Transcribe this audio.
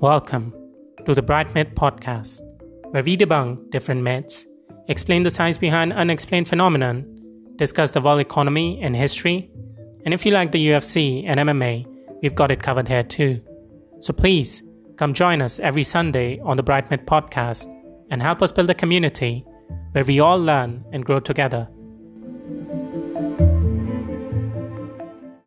Welcome to the BrightMyth Podcast, where we debunk different myths, explain the science behind unexplained phenomenon, discuss the world economy and history, and if you like the UFC and MMA, we've got it covered here too. So please come join us every Sunday on the BrightMyth Podcast and help us build a community where we all learn and grow together